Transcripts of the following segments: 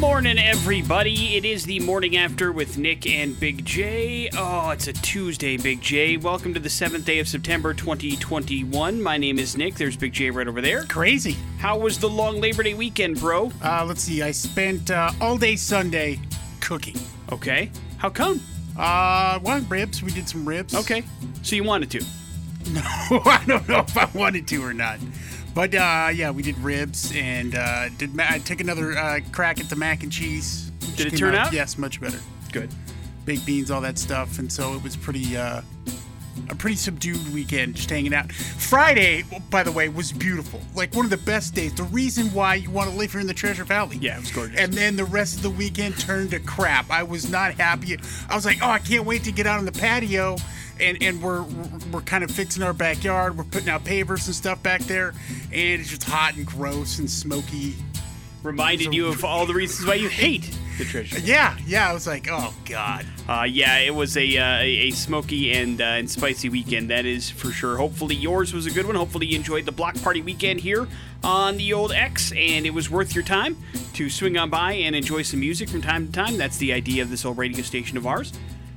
morning, everybody. It is the morning after with Nick and Big J. Oh, it's a Tuesday, Big J. Welcome to the seventh day of September 2021. My name is Nick. There's Big J right over there. Crazy. How was the long Labor Day weekend, bro? Uh, let's see. I spent uh, all day Sunday cooking. Okay. How come? Uh, well, ribs. We did some ribs. Okay. So you wanted to. No, I don't know if I wanted to or not. But uh, yeah, we did ribs and uh, did. Ma- I took another uh, crack at the mac and cheese. Did it turn out? Yes, much better. Good. Baked beans, all that stuff, and so it was pretty. Uh, a pretty subdued weekend, just hanging out. Friday, by the way, was beautiful. Like one of the best days. The reason why you want to live here in the Treasure Valley. Yeah, it was gorgeous. And then the rest of the weekend turned to crap. I was not happy. I was like, oh, I can't wait to get out on the patio. And, and we're we're kind of fixing our backyard. We're putting out pavers and stuff back there, and it's just hot and gross and smoky. Reminded you of all the reasons why you hate the treasure. Yeah, yeah. I was like, oh god. Uh, yeah, it was a, uh, a a smoky and uh, and spicy weekend. That is for sure. Hopefully yours was a good one. Hopefully you enjoyed the block party weekend here on the old X, and it was worth your time to swing on by and enjoy some music from time to time. That's the idea of this old radio station of ours.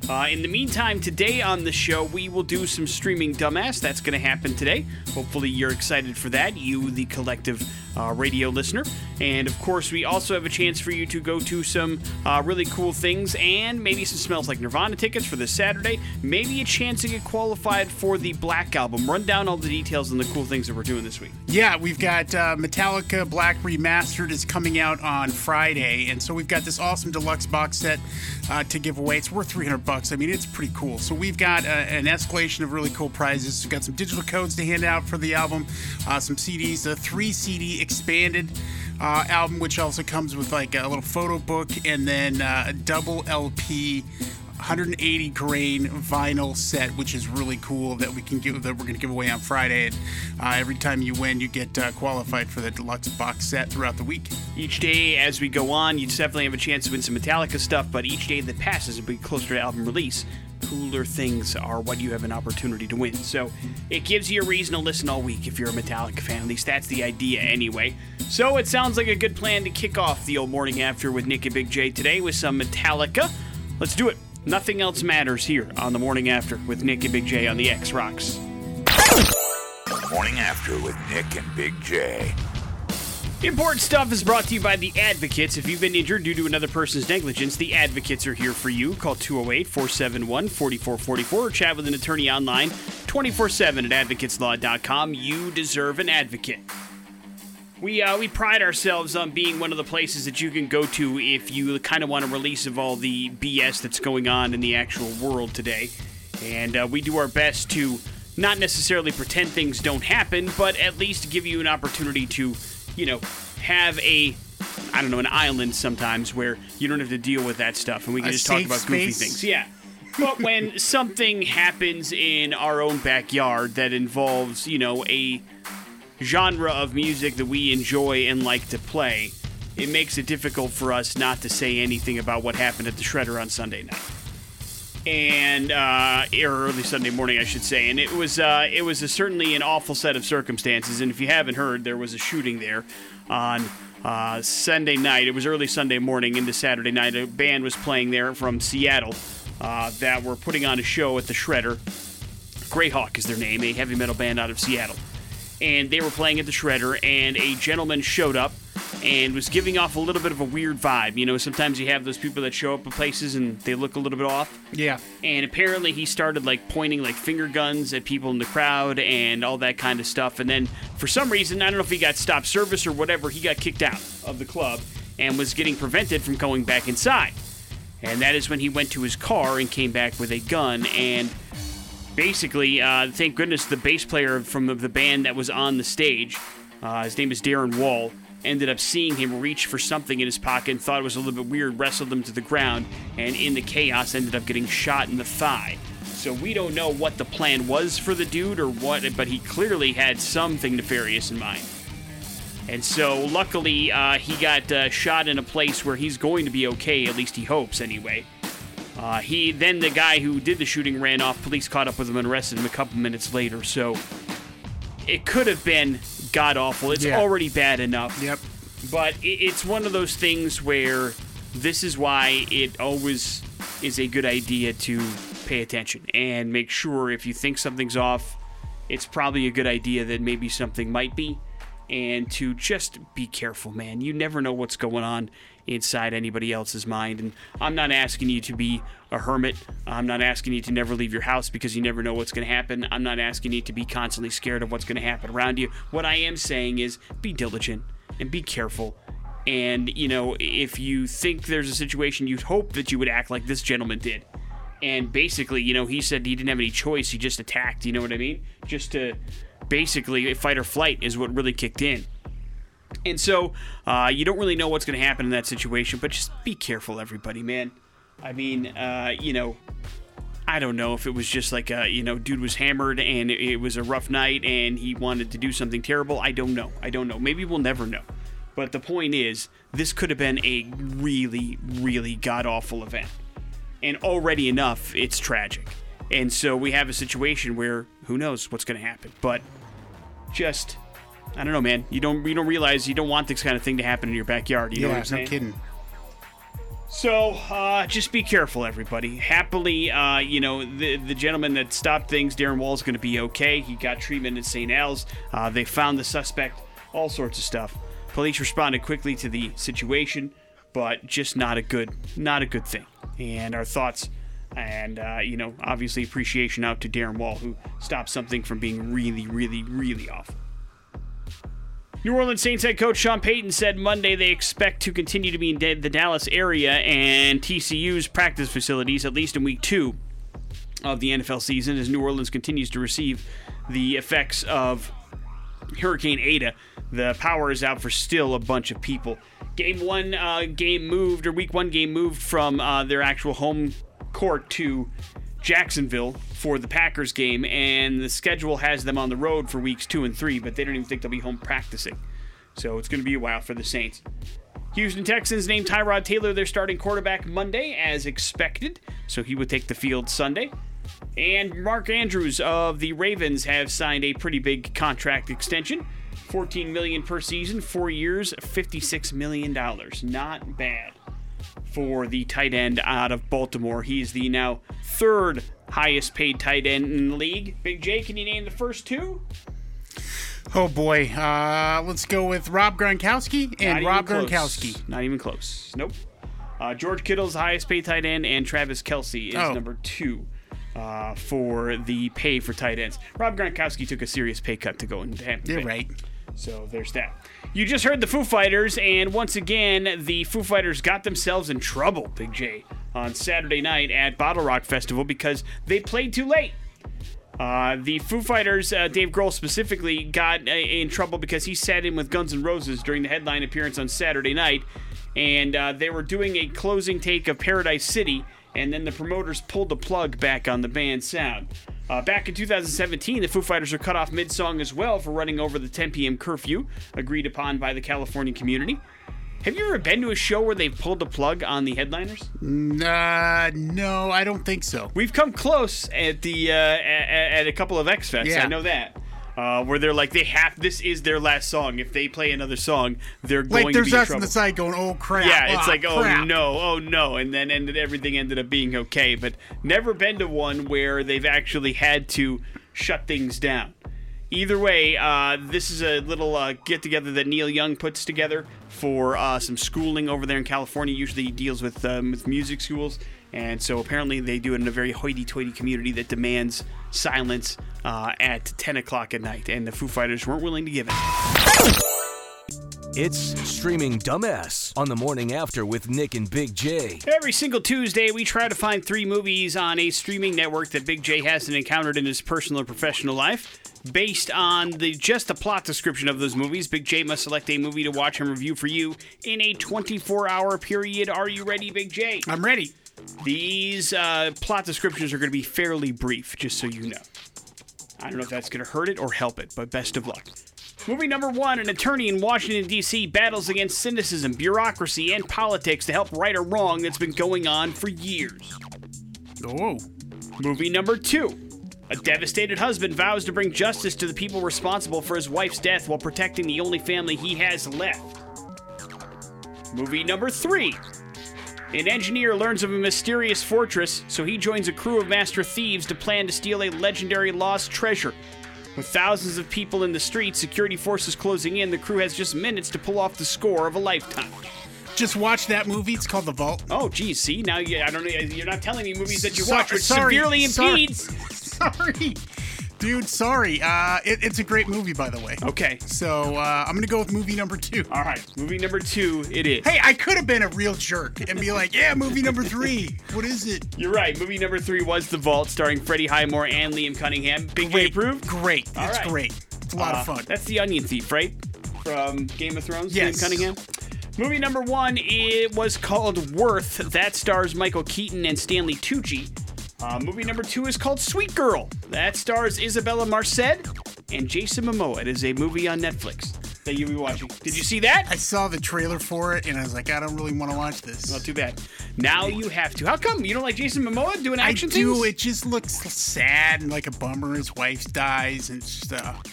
Uh, in the meantime, today on the show, we will do some streaming dumbass. That's going to happen today. Hopefully, you're excited for that, you, the collective uh, radio listener. And of course, we also have a chance for you to go to some uh, really cool things and maybe some smells like Nirvana tickets for this Saturday. Maybe a chance to get qualified for the Black album. Run down all the details and the cool things that we're doing this week. Yeah, we've got uh, Metallica Black Remastered is coming out on Friday, and so we've got this awesome deluxe box set uh, to give away. It's worth 300 bucks. I mean, it's pretty cool. So we've got uh, an escalation of really cool prizes. We've got some digital codes to hand out for the album, uh, some CDs, a three CD expanded. Uh, album, which also comes with like a little photo book and then uh, a double LP 180 grain vinyl set, which is really cool that we can give that we're going to give away on Friday. And uh, every time you win, you get uh, qualified for the deluxe box set throughout the week. Each day as we go on, you definitely have a chance to win some Metallica stuff, but each day that passes, a bit closer to album release, cooler things are what you have an opportunity to win. So it gives you a reason to listen all week if you're a Metallica fan. At least that's the idea anyway. So it sounds like a good plan to kick off the old morning after with Nick and Big J today with some Metallica. Let's do it. Nothing else matters here on the morning after with Nick and Big J on the X Rocks. Morning After with Nick and Big J. Important stuff is brought to you by the Advocates. If you've been injured due to another person's negligence, the Advocates are here for you. Call 208 471 4444 or chat with an attorney online 24 7 at advocateslaw.com. You deserve an advocate. We, uh, we pride ourselves on being one of the places that you can go to if you kind of want a release of all the BS that's going on in the actual world today. And uh, we do our best to not necessarily pretend things don't happen, but at least give you an opportunity to, you know, have a, I don't know, an island sometimes where you don't have to deal with that stuff and we can A just talk about goofy things. Yeah. But when something happens in our own backyard that involves, you know, a genre of music that we enjoy and like to play, it makes it difficult for us not to say anything about what happened at the Shredder on Sunday night. And uh, early Sunday morning, I should say, and it was uh, it was a, certainly an awful set of circumstances. And if you haven't heard, there was a shooting there on uh, Sunday night. It was early Sunday morning into Saturday night. A band was playing there from Seattle uh, that were putting on a show at the Shredder. Greyhawk is their name, a heavy metal band out of Seattle. And they were playing at the Shredder, and a gentleman showed up and was giving off a little bit of a weird vibe. You know, sometimes you have those people that show up at places and they look a little bit off. Yeah. And apparently he started like pointing like finger guns at people in the crowd and all that kind of stuff. And then for some reason, I don't know if he got stopped service or whatever, he got kicked out of the club and was getting prevented from going back inside. And that is when he went to his car and came back with a gun and basically, uh, thank goodness the bass player from the, the band that was on the stage, uh, his name is Darren Wall, ended up seeing him reach for something in his pocket and thought it was a little bit weird, wrestled him to the ground, and in the chaos ended up getting shot in the thigh. So we don't know what the plan was for the dude or what, but he clearly had something nefarious in mind. And so, luckily, uh, he got uh, shot in a place where he's going to be okay. At least he hopes, anyway. Uh, he then the guy who did the shooting ran off. Police caught up with him and arrested him a couple minutes later. So it could have been god awful. It's Yeah. already bad enough. Yep. But it, it's one of those things where this is why it always is a good idea to pay attention and make sure if you think something's off, it's probably a good idea that maybe something might be. And to just be careful, man. You never know what's going on inside anybody else's mind. And I'm not asking you to be a hermit. I'm not asking you to never leave your house because you never know what's going to happen. I'm not asking you to be constantly scared of what's going to happen around you. What I am saying is be diligent and be careful. And, you know, if you think there's a situation, you'd hope that you would act like this gentleman did. And basically, you know, he said he didn't have any choice. He just attacked. You know what I mean? Just to basically fight or flight is what really kicked in. And so uh, you don't really know what's going to happen in that situation, but just be careful, everybody, man. I mean, uh, you know, I don't know if it was just like a, you know, dude was hammered and it was a rough night and he wanted to do something terrible. I don't know. I don't know. Maybe we'll never know. But the point is, this could have been a really, really god awful event. And already enough, it's tragic. And so we have a situation where who knows what's going to happen. But just I don't know, man. You don't you don't realize you don't want this kind of thing to happen in your backyard. You know what I'm no kidding. So uh, just be careful, everybody. Happily, uh, you know the the gentleman that stopped things, Darren Wall, is going to be okay. He got treatment at St. Al's. Uh, they found the suspect. All sorts of stuff. Police responded quickly to the situation, but just not a good not a good thing. And our thoughts. And, uh, you know, obviously appreciation out to Darren Wall, who stopped something from being really, really, really awful. New Orleans Saints head coach Sean Payton said Monday they expect to continue to be in the Dallas area and TCU's practice facilities, at least in week two of the NFL season, as New Orleans continues to receive the effects of Hurricane Ida. The power is out for still a bunch of people. Game one uh, game moved, or week one game moved from uh, their actual home court to Jacksonville for the Packers game, and the schedule has them on the road for weeks two and three, but they don't even think they'll be home practicing. So it's going to be a while for the Saints. Houston Texans named Tyrod Taylor their starting quarterback Monday, as expected, so he would take the field Sunday. And Mark Andrews of the Ravens have signed a pretty big contract extension. 14 million per season, 4 years, 56 million dollars. Not bad for the tight end out of Baltimore. He's the now third highest paid tight end in the league. Big J, can you name the first two? Oh boy, uh, let's go with Rob Gronkowski and Rob close. Gronkowski. Not even close. Nope. Uh, George Kittle's highest paid tight end, and Travis Kelce is Oh. number two uh, for the pay for tight ends. Rob Gronkowski took a serious pay cut to go into Tampa You're right. So there's that. You just heard the Foo Fighters, and once again, the Foo Fighters got themselves in trouble, Big J, on Saturday night at BottleRock Festival because they played too late. Uh, the Foo Fighters, uh, Dave Grohl specifically, got uh, in trouble because he sat in with Guns N' Roses during the headline appearance on Saturday night, and uh, they were doing a closing take of Paradise City, and then the promoters pulled the plug back on the band's sound. Uh, back in 2017, the Foo Fighters were cut off mid song as well for running over the 10 p.m. curfew agreed upon by the California community. Have you ever been to a show where they've pulled the plug on the headliners? Uh, no, I don't think so. We've come close at the uh, at, at a couple of X Fest. Yeah. I know that. Uh, where they're like they have this is their last song. If they play another song, they're going Like to there's be in us on the side going, "Oh crap!" yeah, it's ah, like oh crap." no, oh no, and then ended everything ended up being okay. But never been to one where they've actually had to shut things down. Either way, uh, this is a little uh, get together that Neil Young puts together for uh, some schooling over there in California. Usually he deals with, um, with music schools. And so apparently they do it in a very hoity toity community that demands silence uh, at 10 o'clock at night. And the Foo Fighters weren't willing to give it. It's streaming dumbass on the morning after with Nick and Big J. Every single Tuesday, we try to find three movies on a streaming network that Big J hasn't encountered in his personal or professional life. Based on the just the plot description of those movies, Big J must select a movie to watch and review for you in a 24-hour period. Are you ready, Big J? I'm ready. These uh, plot descriptions are going to be fairly brief, just so you know. I don't know if that's going to hurt it or help it, but best of luck. Movie number one An attorney in Washington, D.C. battles against cynicism, bureaucracy, and politics to help right a wrong that's been going on for years. Oh, Movie number two A devastated husband vows to bring justice to the people responsible for his wife's death while protecting the only family he has left. Movie number three. An engineer learns of a mysterious fortress, so he joins a crew of master thieves to plan to steal a legendary lost treasure. With thousands of people in the streets, security forces closing in, the crew has just minutes to pull off the score of a lifetime. Just watch that movie. It's called The Vault. Oh, geez, see now you, I don't know. You're not telling me movies that you So- watch, which sorry, severely sorry. impedes. Sorry, dude. Sorry. Uh, it, it's a great movie, by the way. Okay, So uh, I'm gonna go with movie number two. all right. Movie number two, it is. Hey, I could have been a real jerk and be like, "Yeah, movie number three. What is it?" You're right. Movie number three was The Vault, starring Freddie Highmore and Liam Cunningham. Big Great, approved. Great. All it's right. great. It's a lot Uh, of fun. That's the Onion Thief, right? From Game of Thrones. Yes. Liam Cunningham. Movie number one it was called Worth. That stars Michael Keaton and Stanley Tucci. Uh, movie number two is called Sweet Girl. That stars Isabela Merced and Jason Momoa. It is a movie on Netflix that you'll be watching. Did you see that? I saw the trailer for it and I was like, I don't really want to watch this. Not too bad. Now you have to. How come you don't like Jason Momoa doing action I do. things? It just looks sad and like a bummer. His wife dies and stuff.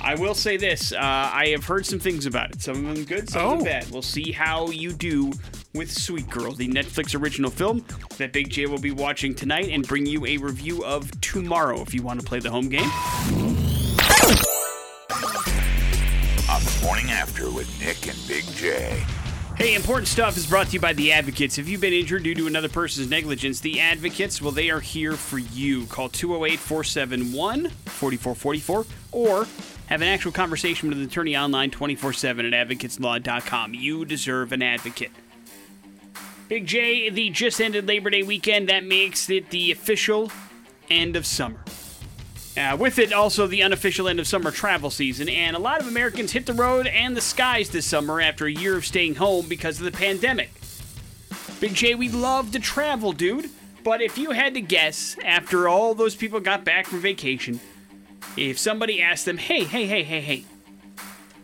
I will say this: uh, I have heard some things about it. Some of them good, some of them Oh. bad. We'll see how you do with Sweet Girl, the Netflix original film that Big J will be watching tonight, and bring you a review of tomorrow if you want to play the home game. On the morning after with Nick and Big J. Hey, important stuff is brought to you by the Advocates. If you've been injured due to another person's negligence? The Advocates, well, they are here for you. Call 208 471 4444 or have an actual conversation with an attorney online 24 7 at advocateslaw.com. You deserve an advocate. Big J, the just ended Labor Day weekend, that makes it the official end of summer. Uh, with it, also the unofficial end of summer travel season, and a lot of Americans hit the road and the skies this summer after a year of staying home because of the pandemic. Big J, we love to travel, dude, but if you had to guess, after all those people got back from vacation, if somebody asked them, hey, hey, hey, hey, hey,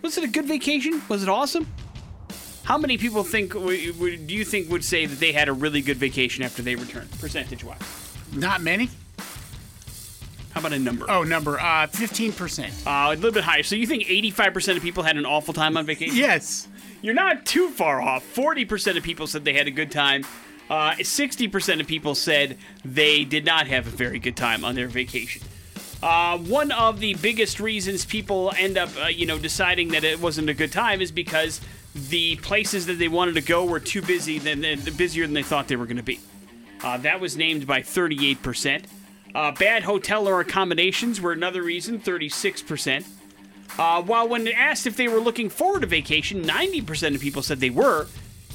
was it a good vacation? Was it awesome? How many people think do you think would say that they had a really good vacation after they returned, percentage wise? Not many. How about a number? Oh, number uh, fifteen percent. Uh, a little bit higher. So you think 85% of people had an awful time on vacation? Yes. You're not too far off. 40% of people said they had a good time. Uh, 60% of people said they did not have a very good time on their vacation. Uh, one of the biggest reasons people end up, uh, you know, deciding that it wasn't a good time is because the places that they wanted to go were too busy, than, than busier than they thought they were going to be. Uh, that was named by 38%. Uh, bad hotel or accommodations were another reason, 36%. Uh, while when asked if they were looking forward to vacation, 90% of people said they were.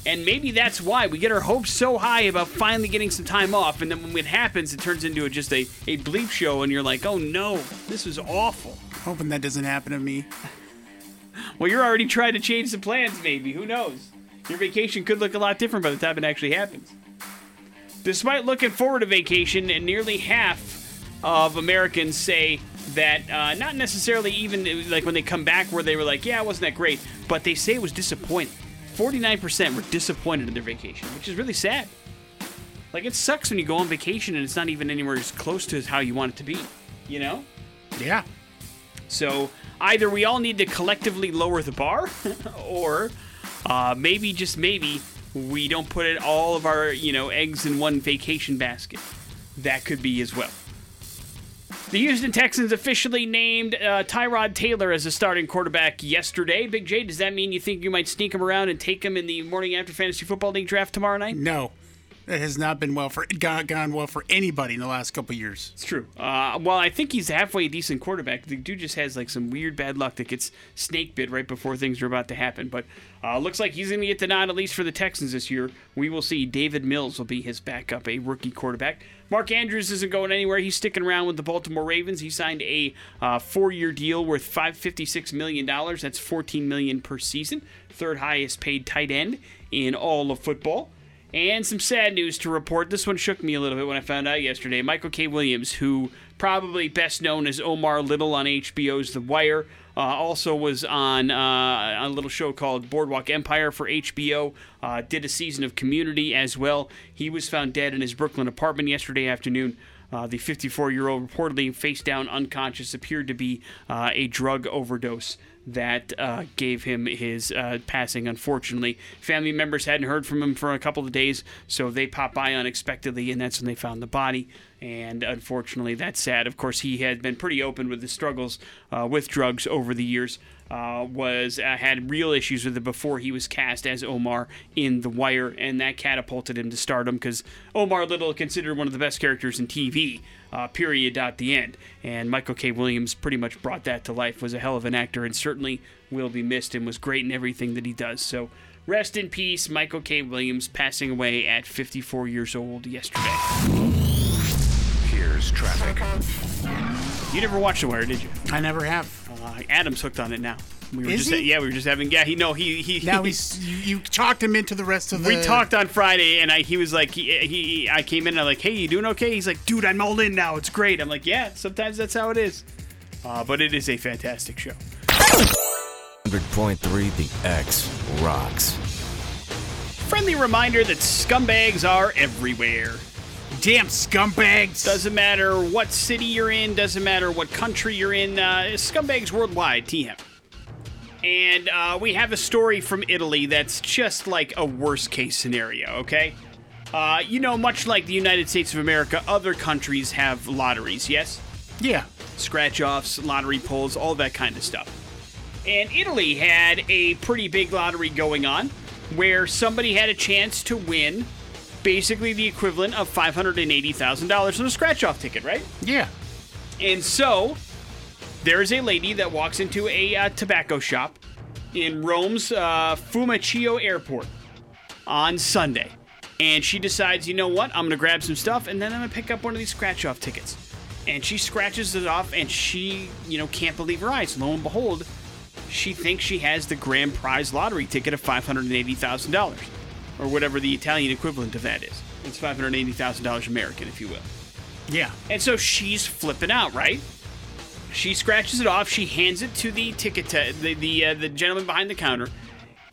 And maybe that's why we get our hopes so high about finally getting some time off. And then when it happens, it turns into a, just a, a bleep show, and you're like, oh no, this is awful. Hoping that doesn't happen to me. Well, you're already trying to change the plans, maybe. Who knows? Your vacation could look a lot different by the time it actually happens. Despite looking forward to vacation, nearly half of Americans say that uh, not necessarily even like when they come back where they were like, yeah, it wasn't that great, but they say it was disappointing. 49% were disappointed in their vacation, which is really sad. Like, it sucks when you go on vacation and it's not even anywhere as close to how you want it to be, you know? Yeah. So either we all need to collectively lower the bar, or uh, maybe just maybe we don't put it all of our you know eggs in one vacation basket. That could be as well. The Houston Texans officially named uh, Tyrod Taylor as a starting quarterback yesterday. Big J, does that mean you think you might sneak him around and take him in the morning after fantasy football league draft tomorrow night? No. It has not been well for gone, gone well for anybody in the last couple years. It's true. Uh, well, I think he's halfway decent quarterback. The dude just has like some weird bad luck that gets snake bit right before things are about to happen. But uh, looks like he's going to get the nod at least for the Texans this year. We will see. Davis Mills will be his backup, a rookie quarterback. Mark Andrews isn't going anywhere. He's sticking around with the Baltimore Ravens. He signed a uh, four-year deal worth five fifty-six million dollars. That's fourteen million per season. Third highest paid tight end in all of football. And some sad news to report. This one shook me a little bit when I found out yesterday. Michael K. Williams, who probably best known as Omar Little on HBO's The Wire, uh, also was on uh, a little show called Boardwalk Empire for HBO. Uh, did a season of Community as well. He was found dead in his Brooklyn apartment yesterday afternoon. Uh, the 54 year old reportedly face down unconscious appeared to be uh, a drug overdose that uh, gave him his uh, passing, unfortunately. Family members hadn't heard from him for a couple of days, so they popped by unexpectedly, and that's when they found the body. And unfortunately, that's sad. Of course, he had been pretty open with his struggles uh, with drugs over the years. Uh, was uh, had real issues with it before he was cast as Omar in The Wire, and that catapulted him to stardom because Omar Little considered one of the best characters in TV. Uh, period. At the end, and Michael K. Williams pretty much brought that to life. Was a hell of an actor, and certainly will be missed, and was great in everything that he does. So. Rest in peace, Michael K. Williams, passing away at 54 years old yesterday. Here's traffic. You never watched The Wire, did you? I never have. Uh, Adam's hooked on it now. We were Is just he? yeah, we were just having yeah. He no he he Now he's you, you talked him into the rest of the. we talked on Friday, and I he was like he, he I came in and I'm like, hey, you doing okay? He's like, dude, I'm all in now. It's great. I'm like, yeah, sometimes that's how it is. Uh, but it is a fantastic show. 100.3 The X rocks. Friendly reminder that scumbags are everywhere. Damn scumbags. Doesn't matter what city you're in, doesn't matter what country you're in, uh, scumbags worldwide, TM. And uh, we have a story from Italy that's just like a worst case scenario, okay? Uh, you know, much like the United States of America, other countries have lotteries, yes? yeah. Scratch offs, lottery pulls, all that kind of stuff. And Italy had a pretty big lottery going on where somebody had a chance to win basically the equivalent of $580,000 on a scratch off ticket, right? Yeah. And so there is a lady that walks into a uh, tobacco shop in Rome's uh, Airport on Sunday. And she decides, you know what? I'm going to grab some stuff and then I'm going to pick up one of these scratch off tickets. And she scratches it off and she, you know, can't believe her eyes. Lo and behold, she thinks she has the grand prize lottery ticket of $580,000 or whatever the Italian equivalent of that is. It's $580,000 American, if you will. Yeah. And so she's flipping out, right? She scratches it off. She hands it to the ticket to the the, uh, the gentleman behind the counter,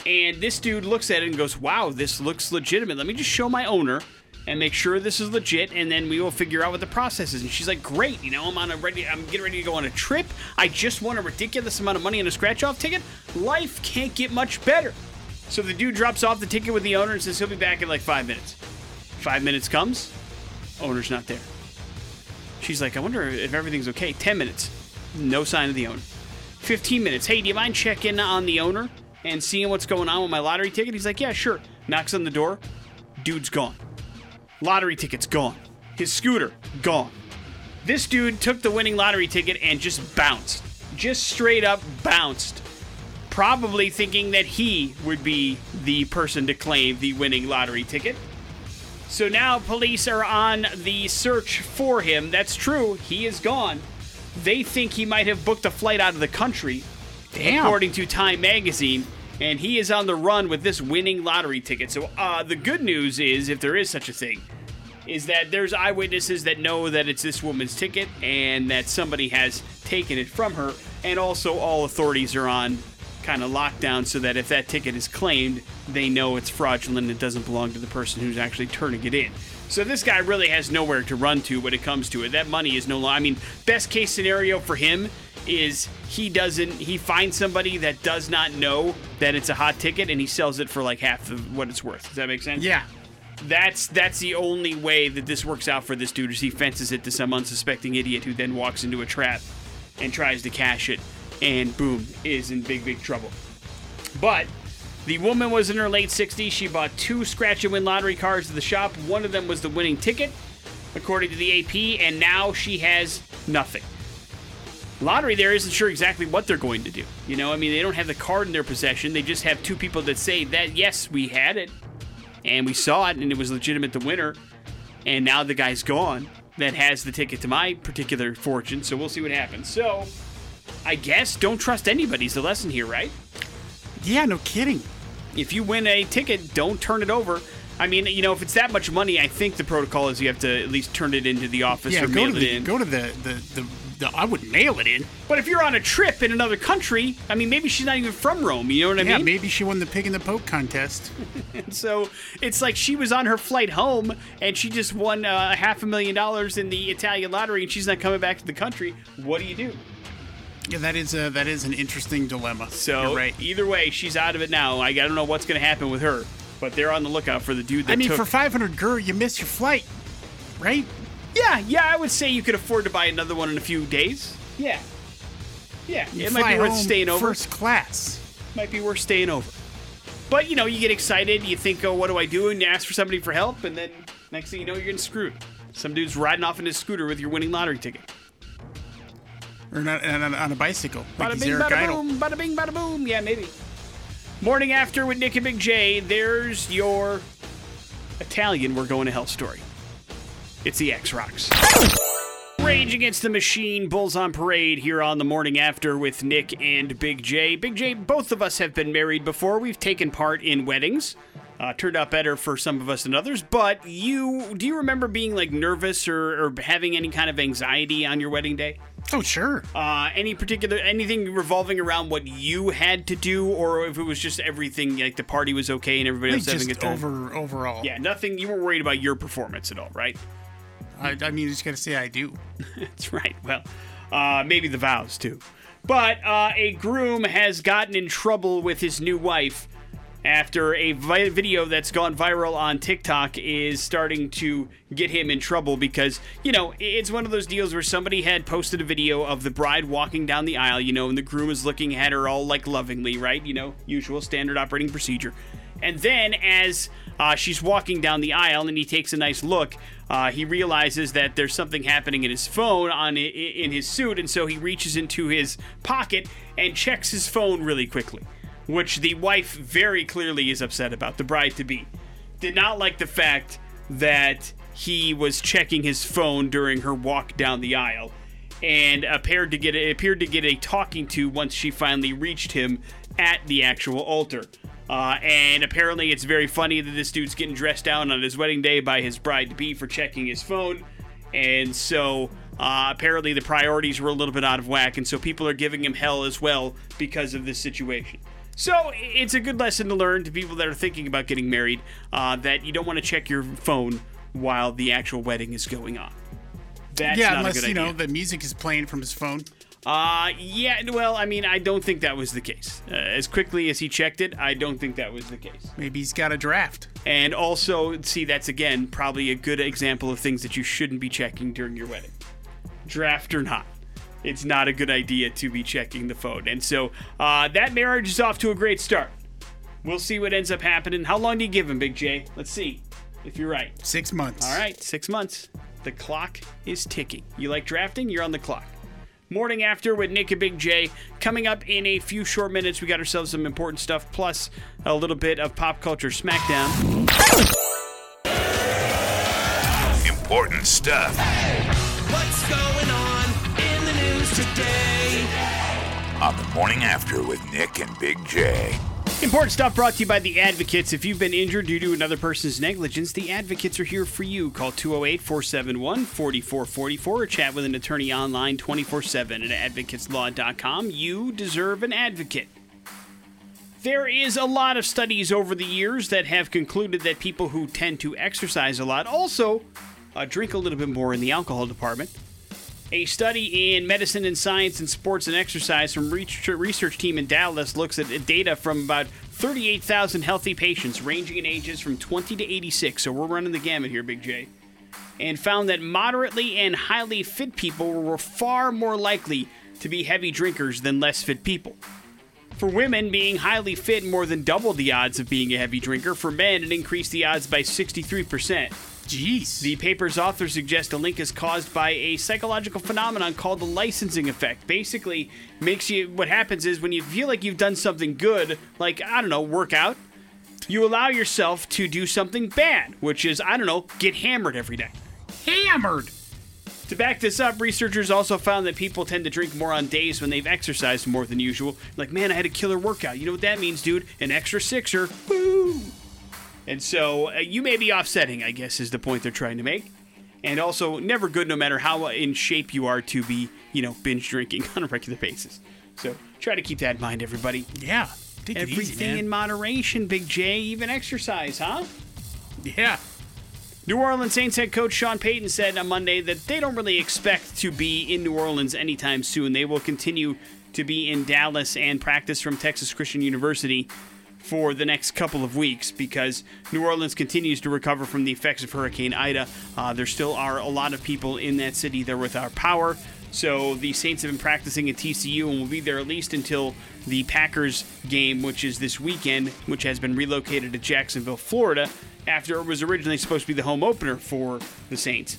and this dude looks at it and goes, "Wow, this looks legitimate. Let me just show my owner and make sure this is legit, and then we will figure out what the process is." And she's like, "Great, you know, I'm on a ready. I'm getting ready to go on a trip. I just won a ridiculous amount of money on a scratch off ticket. Life can't get much better." So the dude drops off the ticket with the owner and says he'll be back in like five minutes. Five minutes comes, owner's not there. She's like, I wonder if everything's okay. 10 minutes. No sign of the owner. 15 minutes. Hey, do you mind checking on the owner and seeing what's going on with my lottery ticket? He's like, Yeah, sure. Knocks on the door. Dude's gone. Lottery ticket's gone. His scooter, gone. This dude took the winning lottery ticket and just bounced. Just straight up bounced. Probably thinking that he would be the person to claim the winning lottery ticket. So now police are on the search for him. That's true. He is gone. They think he might have booked a flight out of the country, Damn. according to Time Magazine, and he is on the run with this winning lottery ticket. So uh, the good news is, if there is such a thing, is that there's eyewitnesses that know that it's this woman's ticket and that somebody has taken it from her, and also all authorities are on kind of lockdown so that if that ticket is claimed, they know it's fraudulent and it doesn't belong to the person who's actually turning it in. So this guy really has nowhere to run to when it comes to it. That money is no longer. I mean, best case scenario for him is he doesn't. He finds somebody that does not know that it's a hot ticket and he sells it for like half of what it's worth. Does that make sense? Yeah. That's that's the only way that this works out for this dude is he fences it to some unsuspecting idiot who then walks into a trap and tries to cash it and boom is in big big trouble. But the woman was in her late 60s. She bought two scratch and win lottery cards at the shop. One of them was the winning ticket, according to the AP, and now she has nothing. Lottery there isn't sure exactly what they're going to do. You know, I mean, they don't have the card in their possession. They just have two people that say that, yes, we had it, and we saw it, and it was legitimate the winner, and now the guy's gone that has the ticket to my particular fortune, so we'll see what happens. So, I guess don't trust anybody's the lesson here, right? Yeah, no kidding. If you win a ticket, don't turn it over. I mean, you know, if it's that much money, I think the protocol is you have to at least turn it into the office Yeah, or mail it the in. go to the, the, the no, I wouldn't mail it in. But if you're on a trip in another country, I mean, maybe she's not even from Rome. You know what I Yeah, mean? maybe she won the pig in the poke contest. So it's like she was on her flight home and she just won uh, half a million dollars in the Italian lottery and she's not coming back to the country. What do you do? Yeah, that is a, that is an interesting dilemma. So right. either way, she's out of it now. I don't know what's going to happen with her, but they're on the lookout for the dude that I mean, took. for 500 gur, you miss your flight, right? yeah, yeah, I would say you could afford to buy another one in a few days. Yeah, yeah, You it might be worth staying over. First class. Might be worth staying over. But you know, you get excited, you think, "Oh, what do I do?" and you ask for somebody for help, and then next thing you know, you're getting screwed. Some dude's riding off in his scooter with your winning lottery ticket. Or not, on, on a bicycle. Like Bada bing, Eric bada Idle. boom, bada bing, bada boom. Yeah, maybe. Morning after with Nick and Big J. There's your Italian "We're Going to Hell" story. It's the X Rocks. Rage Against the Machine, Bulls on Parade here on the morning after with Nick and Big J. Big J, both of us have been married before. We've taken part in weddings. Uh, turned out better for some of us than others. But you, do you remember being like nervous or, or having any kind of anxiety on your wedding day? Oh, sure. Uh, any particular anything revolving around what you had to do, or if it was just everything like the party was okay and everybody think having a good time? over overall. Yeah, nothing. You weren't worried about your performance at all, right? I, I mean, you just got to say I do. That's right. Well, uh, maybe the vows too. But uh, a groom has gotten in trouble with his new wife after a vi- video that's gone viral on TikTok is starting to get him in trouble because, you know, it's one of those deals where somebody had posted a video of the bride walking down the aisle, you know, and the groom is looking at her all like lovingly, right? You know, usual standard operating procedure. And then as uh, she's walking down the aisle and he takes a nice look, uh, he realizes that there's something happening in his phone on in his suit, and so he reaches into his pocket and checks his phone really quickly, which the wife very clearly is upset about. The bride to be did not like the fact that he was checking his phone during her walk down the aisle, and appeared to get a, appeared to get a talking to once she finally reached him at the actual altar. Uh, and apparently, it's very funny that this dude's getting dressed down on his wedding day by his bride to be for checking his phone. And so, uh, apparently, the priorities were a little bit out of whack. And so, people are giving him hell as well because of this situation. So, it's a good lesson to learn to people that are thinking about getting married uh, that you don't want to check your phone while the actual wedding is going on. That's yeah, not a unless good you know idea. the music is playing from his phone. Uh, yeah, well, I mean, I don't think that was the case. Uh, as quickly as he checked it, I don't think that was the case. Maybe he's got a draft. And also, see, that's again probably a good example of things that you shouldn't be checking during your wedding. Draft or not. It's not a good idea to be checking the phone. And so, uh, that marriage is off to a great start. We'll see what ends up happening. How long do you give him, Big J? Let's see if you're right. Six months. All right, six months. The clock is ticking. You like drafting? You're on the clock. Morning after with Nick and Big J. Coming up in a few short minutes, we got ourselves some important stuff, plus a little bit of pop culture smackdown. Important stuff. What's today? On the morning after with Nick and Big J. Important stuff brought to you by the Advocates. If you've been injured due to another person's negligence, the Advocates are here for you. Call 208 471 4444 or chat with an attorney online 24 7 at advocateslaw.com. You deserve an advocate. There is a lot of studies over the years that have concluded that people who tend to exercise a lot also uh, drink a little bit more in the alcohol department. A study in medicine and science and sports and exercise from research, team in Dallas looks at data from about 38,000 healthy patients ranging in ages from 20 to 86. So we're running the gamut here, Big J. And found that moderately and highly fit people were far more likely to be heavy drinkers than less fit people. For women, being highly fit more than doubled the odds of being a heavy drinker. For men, it increased the odds by 63%. Jeez. The paper's authors suggest a link is caused by a psychological phenomenon called the licensing effect. Basically, makes you what happens is when you feel like you've done something good, like I don't know, work out, you allow yourself to do something bad, which is I don't know, get hammered every day. Hammered. To back this up, researchers also found that people tend to drink more on days when they've exercised more than usual. Like, man, I had a killer workout. You know what that means, dude? An extra sixer. Woo! And so uh, you may be offsetting, I guess, is the point they're trying to make. and also never good, no matter how in shape you are, to be you know binge drinking on a regular basis. So try to keep that in mind, everybody. Yeah. Take it Everything easy, man. in moderation, Big J. Even exercise, huh? yeah. New Orleans Saints head coach Sean Payton said on Monday that they don't really expect to be in New Orleans anytime soon. They will continue to be in Dallas and practice from Texas Christian University for the next couple of weeks because New Orleans continues to recover from the effects of Hurricane Ida. Uh, there still are a lot of people in that city there without power. So the Saints have been practicing at TCU and will be there at least until the Packers game, which is this weekend, which has been relocated to Jacksonville, Florida, after it was originally supposed to be the home opener for the Saints.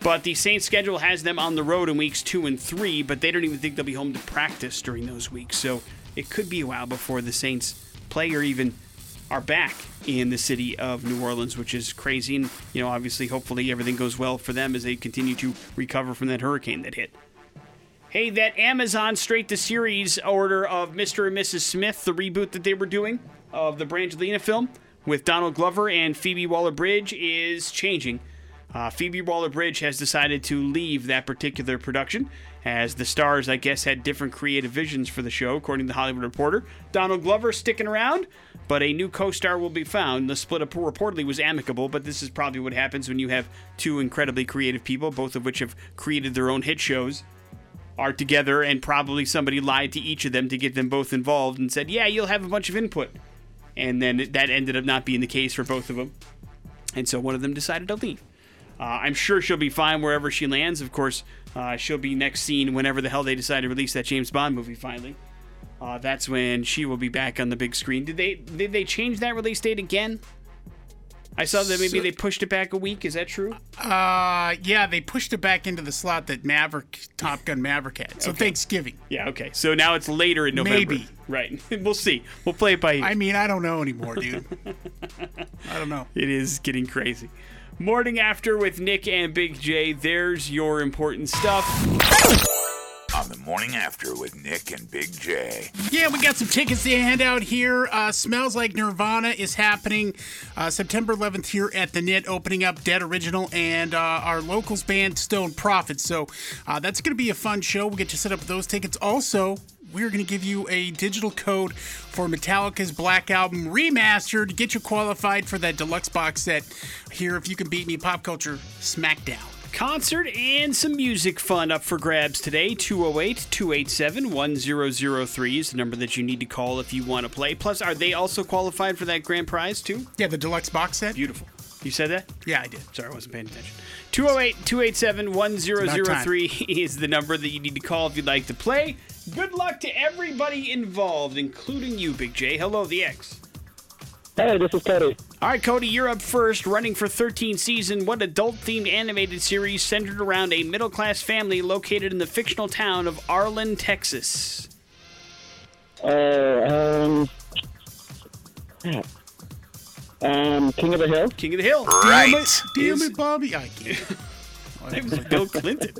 But the Saints schedule has them on the road in weeks two and three, but they don't even think they'll be home to practice during those weeks. So it could be a while before the Saints play or even are back in the city of New Orleans, which is crazy. And, you know, obviously, hopefully everything goes well for them as they continue to recover from that hurricane that hit. Hey, that Amazon straight to series order of Mr. and Mrs. Smith, the reboot that they were doing of the Brangelina film with Donald Glover and Phoebe Waller Bridge, is changing. Uh, Phoebe Waller Bridge has decided to leave that particular production, as the stars, I guess, had different creative visions for the show, according to the Hollywood Reporter. Donald Glover sticking around, but a new co star will be found. The split up reportedly was amicable, but this is probably what happens when you have two incredibly creative people, both of which have created their own hit shows are together and probably somebody lied to each of them to get them both involved and said, "Yeah, you'll have a bunch of input." And then that ended up not being the case for both of them. And so one of them decided to leave. Uh, I'm sure she'll be fine wherever she lands. Of course, uh, she'll be next seen whenever the hell they decide to release that James Bond movie finally. Uh, that's when she will be back on the big screen. Did they did they change that release date again? I saw that maybe So- they pushed it back a week. Is that true? Uh, yeah, they pushed it back into the slot that Maverick, Top Gun Maverick had. So Thanksgiving. Yeah. Okay. So now it's later in November. Maybe. Right. we'll see. We'll play it by ear. I mean, I don't know anymore, dude. I don't know. It is getting crazy. Morning after with Nick and Big J. There's your important stuff. On the morning after with Nick and Big J. Yeah, we got some tickets to hand out here. Uh, Smells Like Nirvana is happening uh, September 11th here at the Knit, opening up Dead Original and uh, our locals band Stone Prophet. So uh, that's going to be a fun show. We'll get you set up with those tickets. Also, we're going to give you a digital code for Metallica's Black Album Remastered. To get you qualified for that deluxe box set here if you can beat me Pop Culture Smackdown. Concert and some music fun up for grabs today. 208 287 1003 is the number that you need to call if you want to play. Plus, are they also qualified for that grand prize, too? Yeah, the deluxe box set? Beautiful. You said that? Yeah, I did. Sorry, I wasn't paying attention. 208 287 1003 is the number that you need to call if you'd like to play. Good luck to everybody involved, including you, Big J. Hello, the X. Hey, this is Cody. All right, Cody, you're up first. Running for 13 season, what adult-themed animated series centered around a middle-class family located in the fictional town of Arlen, Texas? Uh, um, crap. um, King of the Hill. King of the Hill. Right. Damn Is- it, Bobby. I can't. It was Bill Clinton.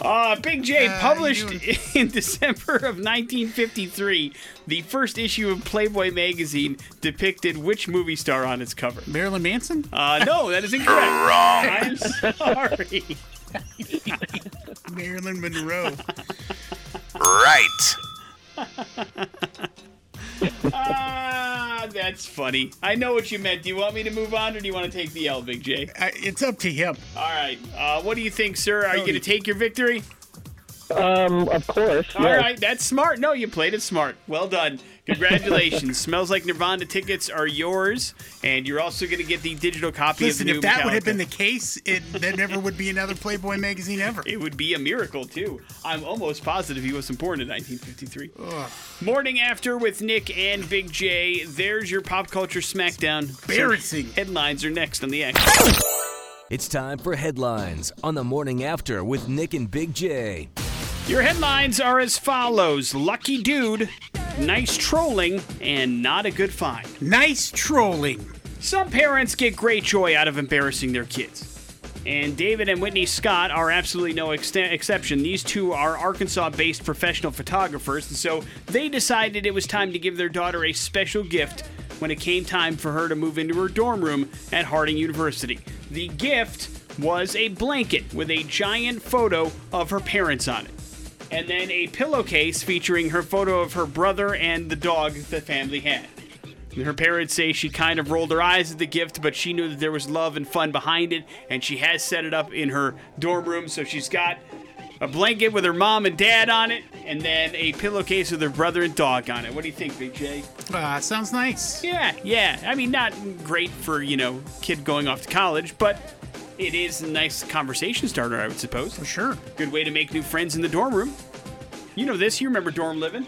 Uh, Big J Uh, published you- in December of 1953. The first issue of Playboy magazine depicted which movie star on its cover? Marilyn Manson? Uh, no, that is incorrect. Wrong. I'm sorry. Marilyn Monroe. Right. Ah, that's funny. I know what you meant. Do you want me to move on, or do you want to take the L, Big J? Uh, it's up to him. All right. Uh, what do you think, sir? Are you going to take your victory? Um, of course. All yes. right, that's smart. No, you played it smart. Well done. Congratulations. Smells like Nirvana tickets are yours, and you're also going to get the digital copy Listen, of the new if that would have been the case, it there never would be another Playboy magazine ever. It would be a miracle, too. I'm almost positive he wasn't born in 1953. Morning After with Nick and Big J. There's your pop culture smackdown. Some Embarrassing. Headlines are next on the X. It's time for headlines on the morning after with Nick and Big J. Your headlines are as follows Lucky Dude, Nice Trolling, and Not a Good Find. Nice trolling. Some parents get great joy out of embarrassing their kids. And David and Whitney Scott are absolutely no ex- exception. These two are Arkansas based professional photographers, and so they decided it was time to give their daughter a special gift when it came time for her to move into her dorm room at Harding University. The gift was a blanket with a giant photo of her parents on it. And then a pillowcase featuring her photo of her brother and the dog the family had. Her parents say she kind of rolled her eyes at the gift, but she knew that there was love and fun behind it, and she has set it up in her dorm room. So she's got a blanket with her mom and dad on it, and then a pillowcase with her brother and dog on it. What do you think, Big J? Uh, sounds nice. Yeah, yeah. I mean, not great for, you know, kid going off to college, but it is a nice conversation starter, I would suppose. For sure. Good way to make new friends in the dorm room. You know this, you remember dorm living.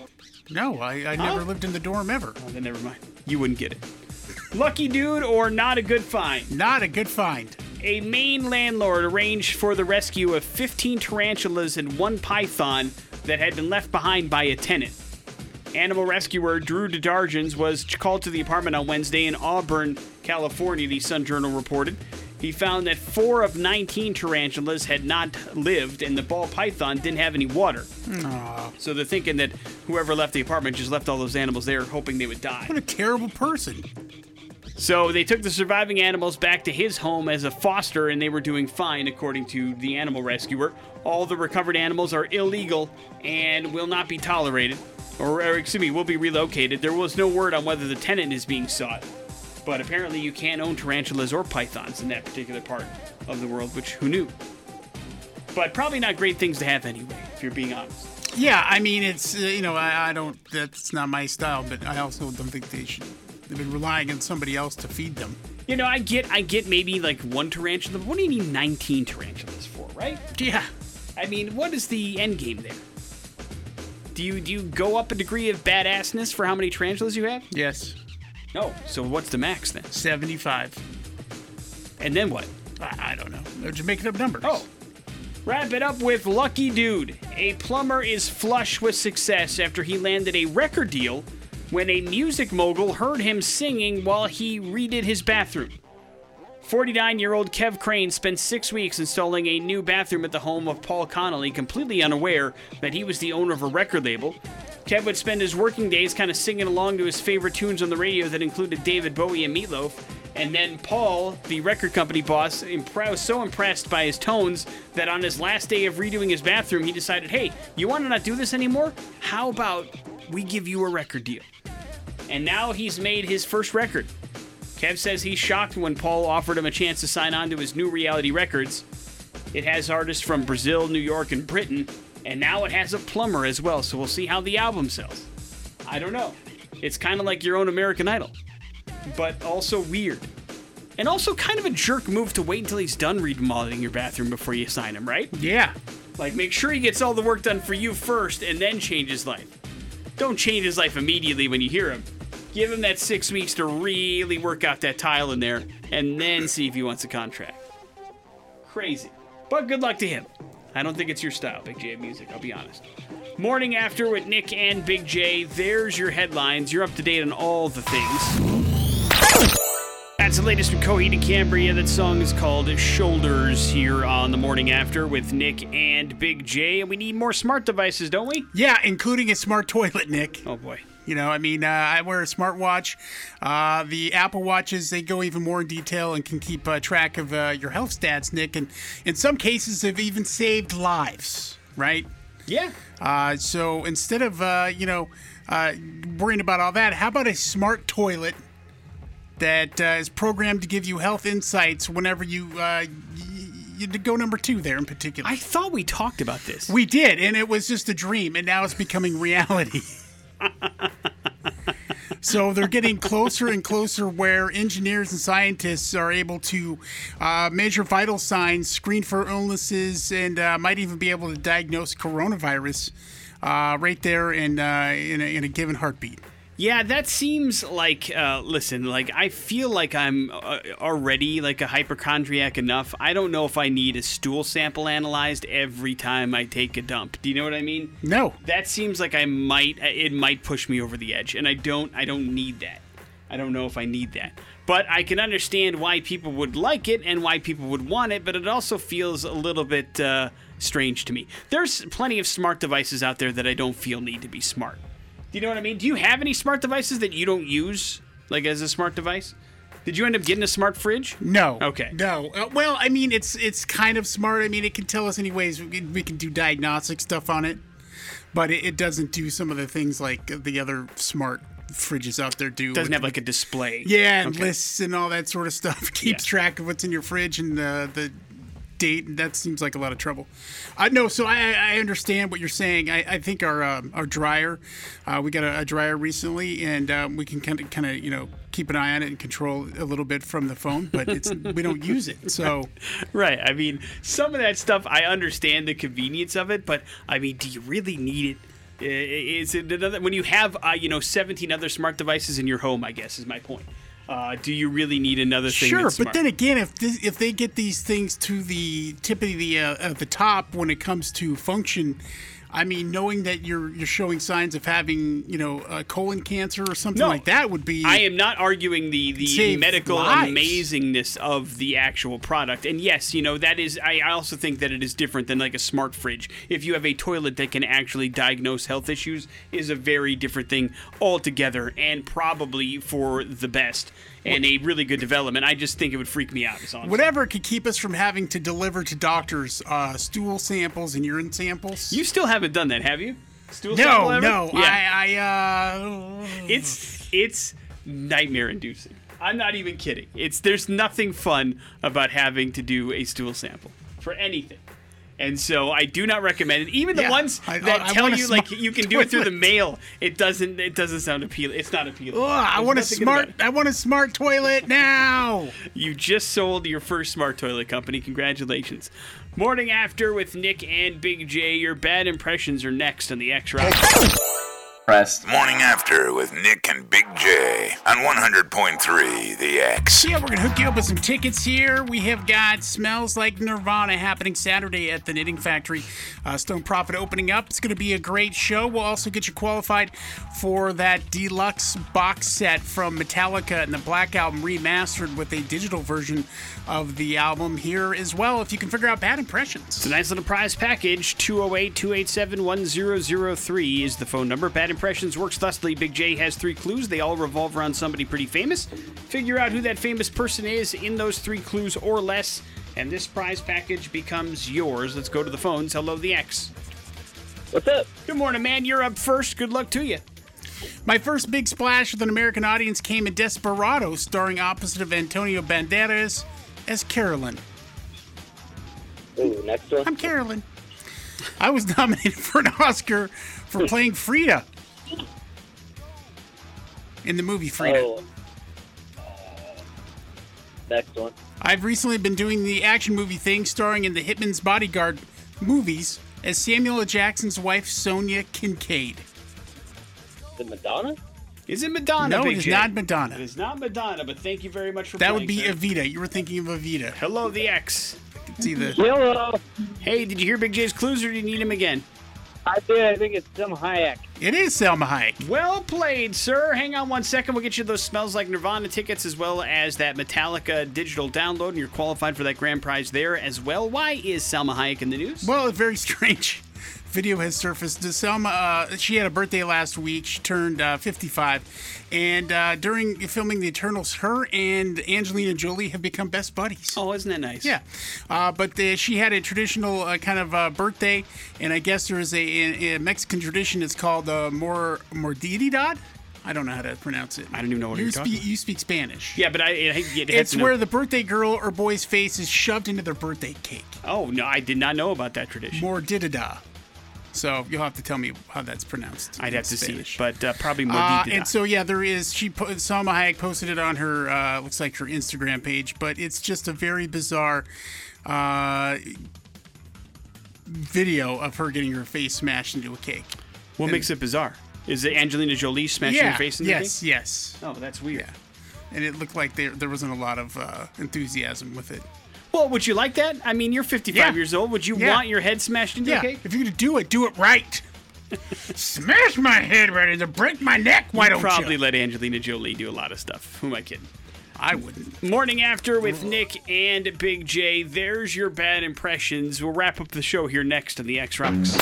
No, I, I never lived in the dorm ever. Oh, then never mind. You wouldn't get it. Lucky dude or not a good find? Not a good find. A Maine landlord arranged for the rescue of 15 tarantulas and one python that had been left behind by a tenant. Animal rescuer Drew DeDargens was called to the apartment on Wednesday in Auburn, California, the Sun Journal reported. He found that four of 19 tarantulas had not lived, and the ball python didn't have any water. So they're thinking that whoever left the apartment just left all those animals there, hoping they would die. What a terrible person. So they took the surviving animals back to his home as a foster, and they were doing fine, according to the animal rescuer. All the recovered animals are illegal and will not be tolerated, or, or excuse me, will be relocated. There was no word on whether the tenant is being sought, but apparently you can't own tarantulas or pythons in that particular part of the world, which who knew? But probably not great things to have anyway, if you're being honest. Yeah, I mean, it's, uh, you know, I, I don't, that's not my style, but I also don't think they should. They've been relying on somebody else to feed them. You know, I get, I get maybe like one tarantula. But what do you need 19 tarantulas for, right? Yeah. I mean, what is the end game there? Do you do you go up a degree of badassness for how many tarantulas you have? Yes. No. So what's the max then? 75. And then what? I, I don't know. They're just making up numbers. Oh. Wrap it up with Lucky Dude. A plumber is flush with success after he landed a record deal when a music mogul heard him singing while he redid his bathroom. 49 year old Kev Crane spent six weeks installing a new bathroom at the home of Paul Connolly, completely unaware that he was the owner of a record label. Kev would spend his working days kind of singing along to his favorite tunes on the radio that included David Bowie and Meatloaf. And then Paul, the record company boss, impre- was so impressed by his tones that on his last day of redoing his bathroom, he decided, hey, you want to not do this anymore? How about we give you a record deal? And now he's made his first record. Kev says he's shocked when Paul offered him a chance to sign on to his new reality records. It has artists from Brazil, New York, and Britain, and now it has a plumber as well, so we'll see how the album sells. I don't know. It's kind of like your own American Idol, but also weird. And also kind of a jerk move to wait until he's done remodeling your bathroom before you sign him, right? Yeah. Like, make sure he gets all the work done for you first and then change his life. Don't change his life immediately when you hear him. Give him that six weeks to really work out that tile in there and then see if he wants a contract. Crazy. But good luck to him. I don't think it's your style, Big J of music, I'll be honest. Morning after with Nick and Big J. There's your headlines. You're up to date on all the things. That's the latest from Coheed and Cambria. That song is called Shoulders here on the morning after with Nick and Big J. And we need more smart devices, don't we? Yeah, including a smart toilet, Nick. Oh boy. You know, I mean, uh, I wear a smartwatch. Uh, the Apple Watches, they go even more in detail and can keep uh, track of uh, your health stats, Nick. And in some cases, have even saved lives, right? Yeah. Uh, so instead of, uh, you know, uh, worrying about all that, how about a smart toilet that uh, is programmed to give you health insights whenever you, uh, y- you go number two there in particular? I thought we talked about this. we did, and it was just a dream, and now it's becoming reality. So they're getting closer and closer where engineers and scientists are able to uh, measure vital signs, screen for illnesses, and uh, might even be able to diagnose coronavirus uh, right there in, uh, in, a, in a given heartbeat. Yeah, that seems like. Uh, listen, like I feel like I'm uh, already like a hypochondriac enough. I don't know if I need a stool sample analyzed every time I take a dump. Do you know what I mean? No. That seems like I might. It might push me over the edge, and I don't. I don't need that. I don't know if I need that. But I can understand why people would like it and why people would want it. But it also feels a little bit uh, strange to me. There's plenty of smart devices out there that I don't feel need to be smart. Do you know what I mean? Do you have any smart devices that you don't use, like as a smart device? Did you end up getting a smart fridge? No. Okay. No. Uh, well, I mean, it's it's kind of smart. I mean, it can tell us anyways. We can, we can do diagnostic stuff on it, but it, it doesn't do some of the things like the other smart fridges out there do. Doesn't have like a display. yeah, and Okay. lists and all that sort of stuff. Keeps Yeah. track of what's in your fridge and uh, the date. And that seems like a lot of trouble. Uh, no, so I, I understand what you're saying. I, I think our um, our dryer, uh, we got a, a dryer recently, and um, we can kind of kind of you know keep an eye on it and control a little bit from the phone, but it's we don't use it. So Right. I mean, some of that stuff, I understand the convenience of it, but I mean, do you really need it? I- i- Is it another when you have uh, you know 17 other smart devices in your home? I guess is my point. Uh, do you really need another thing? sure, but then again, if this, if they get these things to the tip of the uh, at the top when it comes to function. I mean, knowing that you're you're showing signs of having, you know, uh, colon cancer or something No, like that would be. I am not arguing the the medical lives. amazingness of the actual product. And yes, you know that is. I I also think that it is different than like a smart fridge. If you have a toilet that can actually diagnose health issues, is a very different thing altogether, and probably for the best and a really good development. I just think it would freak me out. Whatever could keep us from having to deliver to doctors uh, stool samples and urine samples. You still haven't done that, have you? Stool sample no, ever? no, Yeah. I, I, uh, it's it's nightmare inducing. I'm not even kidding. It's there's nothing fun about having to do a stool sample for anything. And so I do not recommend it. Even the Yeah, ones that I tell want a you like you can do it through the mail, it doesn't it doesn't sound appealing. It's not appealing. Ugh, I want a smart. I want a smart toilet now. You just sold your first smart toilet company. Congratulations. Morning after with Nick and Big J. Your bad impressions are next on the X Rock. Pressed. Morning After with Nick and Big J on 100.3 The X. Yeah, we're gonna hook you up with some tickets here. We have got Smells Like Nirvana happening Saturday at the Knitting Factory. Uh, Stone Profit opening up. It's gonna be a great show. We'll also get you qualified for that deluxe box set from Metallica and the Black Album remastered with a digital version of the album here as well. If you can figure out bad impressions. It's a nice little prize package. 208 287 1003 is the phone number. Bad Impressions works thusly. Big J has three clues. They all revolve around somebody pretty famous. Figure out who that famous person is in those three clues or less, and this prize package becomes yours. Let's go to the phones. Hello, the X. What's up? Good morning, man. You're up first. Good luck to you. My first big splash with an American audience came in Desperado, starring opposite of Antonio Banderas as Carolyn. Ooh, next one. I'm Carolyn. I was nominated for an Oscar for playing Frida in the movie Frida. Oh. Next one. I've recently been doing the action movie thing, starring in the Hitman's Bodyguard movies as Samuel L. Jackson's wife, Sonia Kincaid. The Madonna? Is it Madonna? No, Big it is J? not Madonna. It is not Madonna, but thank you very much for That playing, would be sir. Evita. You were thinking of Evita. Hello, the X. See the Hello. Hey, did you hear Big J's clues or do you need him again? I did. I think it's Tim Hayek. It is Salma Hayek. Well played, sir. Hang on one second. We'll get you those Smells Like Nirvana tickets as well as that Metallica digital download, and you're qualified for that grand prize there as well. Why is Salma Hayek in the news? Well, a very strange video has surfaced. Salma, uh, she had a birthday last week. She turned uh, 55. And uh, during filming The Eternals, her and Angelina Jolie have become best buddies. Oh, isn't that nice? Yeah, uh, but uh, she had a traditional uh, kind of uh, birthday, and I guess there is a, a, a Mexican tradition. It's called uh, Mor Mordidad. I don't know how to pronounce it. I don't even know what you you're talking speak. You speak Spanish. Yeah, but I, I it It's know- where the birthday girl or boy's face is shoved into their birthday cake. Oh no, I did not know about that tradition. more Mordidada. So you'll have to tell me how that's pronounced. I'd have to Spanish. see it, but uh, probably more Uh, and so yeah, there is. She put Salma Hayek posted it on her uh, looks like her Instagram page, but it's just a very bizarre uh, video of her getting her face smashed into a cake. what makes it bizarre? Is it Angelina Jolie smashing yeah. her face into yes. Yes. thing? Oh, that's weird. Yeah. And it looked like there there wasn't a lot of uh, enthusiasm with it. Well, would you like that? I mean, you're 55 Yeah. years old. Would you Yeah. want your head smashed into Yeah. a cake? If you're gonna do it, do it right. Smash my head right into break my neck. Why don't you Probably you? let Angelina Jolie do a lot of stuff. Who am I kidding? I wouldn't. Morning after with Nick and Big J. There's your bad impressions. We'll wrap up the show here next on the X Rocks.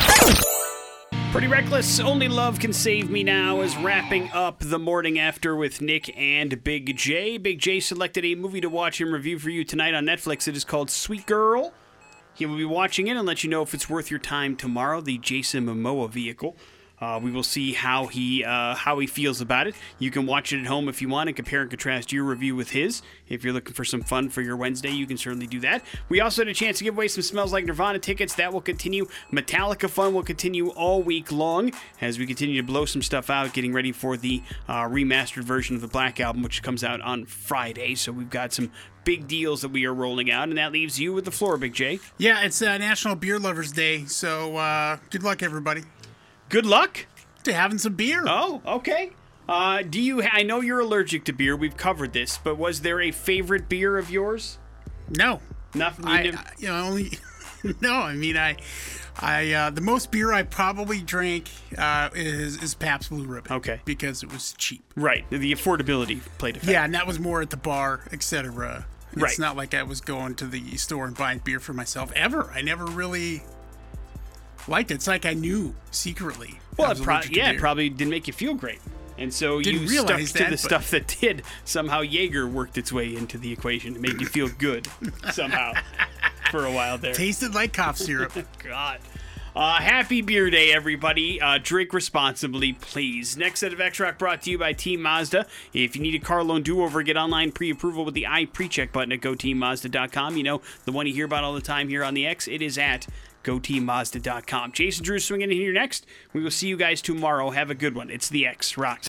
Pretty reckless. Only love can save me now is wrapping up the morning after with Nick and Big J. Big J selected a movie to watch and review for you tonight on Netflix. It is called Sweet Girl. He will be watching it and let you know if it's worth your time tomorrow. The Jason Momoa vehicle. Uh, we will see how he uh, how he feels about it. You can watch it at home if you want and compare and contrast your review with his. If you're looking for some fun for your Wednesday, you can certainly do that. We also had a chance to give away some Smells Like Nirvana tickets. That will continue. Metallica fun will continue all week long as we continue to blow some stuff out, getting ready for the uh, remastered version of the Black Album, which comes out on Friday. So we've got some big deals that we are rolling out, and that leaves you with the floor, Big J. Yeah, it's uh, National Beer Lovers Day, so uh, good luck, everybody, Good luck. to having some beer. Oh, okay. Uh, do you? I know you're allergic to beer. We've covered this, but was there a favorite beer of yours? No, Nothing. I, I- you know, only no. I mean, I, I uh, the most beer I probably drank uh, is is Pabst Blue Ribbon. Okay. because it was cheap. right. The affordability played a factor. Yeah, and that was more at the bar, etc. It's Right. not like I was going to the store and buying beer for myself ever. I never really liked it. It's like I knew secretly. Well, it pro- yeah, it probably didn't make you feel great. And so Didn't you stuck realize to the but- stuff that did. Somehow Jaeger worked its way into the equation. It made you feel good somehow for a while there. tasted like cough syrup. God. Uh, happy beer day, everybody. Uh, drink responsibly, please. Next set of X Rock brought to you by Team Mazda. If you need a car loan do over, get online pre approval with the i pre check button at goteammazda.com. You know, the one you hear about all the time here on the X, it is at goteammazda.com. Jason Drew swinging in here next. We will see you guys tomorrow. Have a good one. It's the X Rocks.